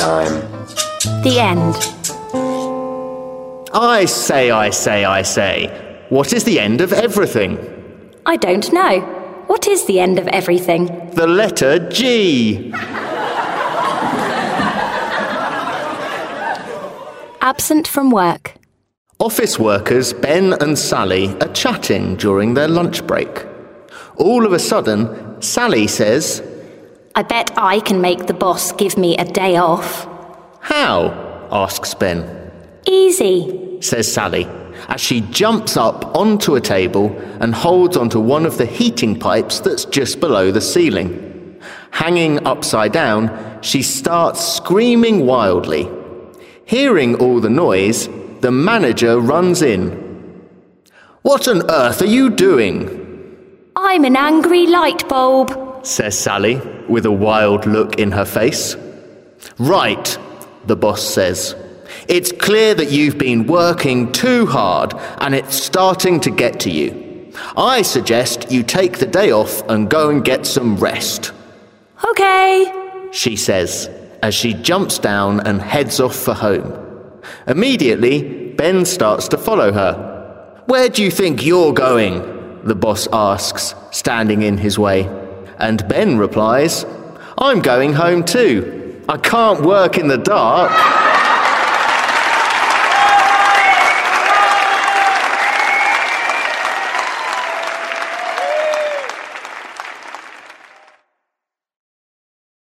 time. The end. I say, I say, I say. What is the end of everything? I don't know. What is the end of everything? The letter G. Absent from work. Office workers Ben and Sally are chatting during their lunch break. All of a sudden, Sally says, I bet I can make the boss give me a day off. How? asks Ben. Easy. says Sally, as she jumps up onto a table and holds onto one of the heating pipes that's just below the ceiling. Hanging upside down, she starts screaming wildly. Hearing all the noise, the manager runs in. What on earth are you doing? I'm an angry light bulb. Says Sally, with a wild look in her face. Right, the boss says. It's clear that you've been working too hard and it's starting to get to you. I suggest you take the day off and go and get some rest, Okay. she says, as she jumps down and heads off for home. Immediately, Ben starts to follow her. Where do you think you're going? the boss asks, standing in his way. And Ben replies, I'm going home too. I can't work in the dark.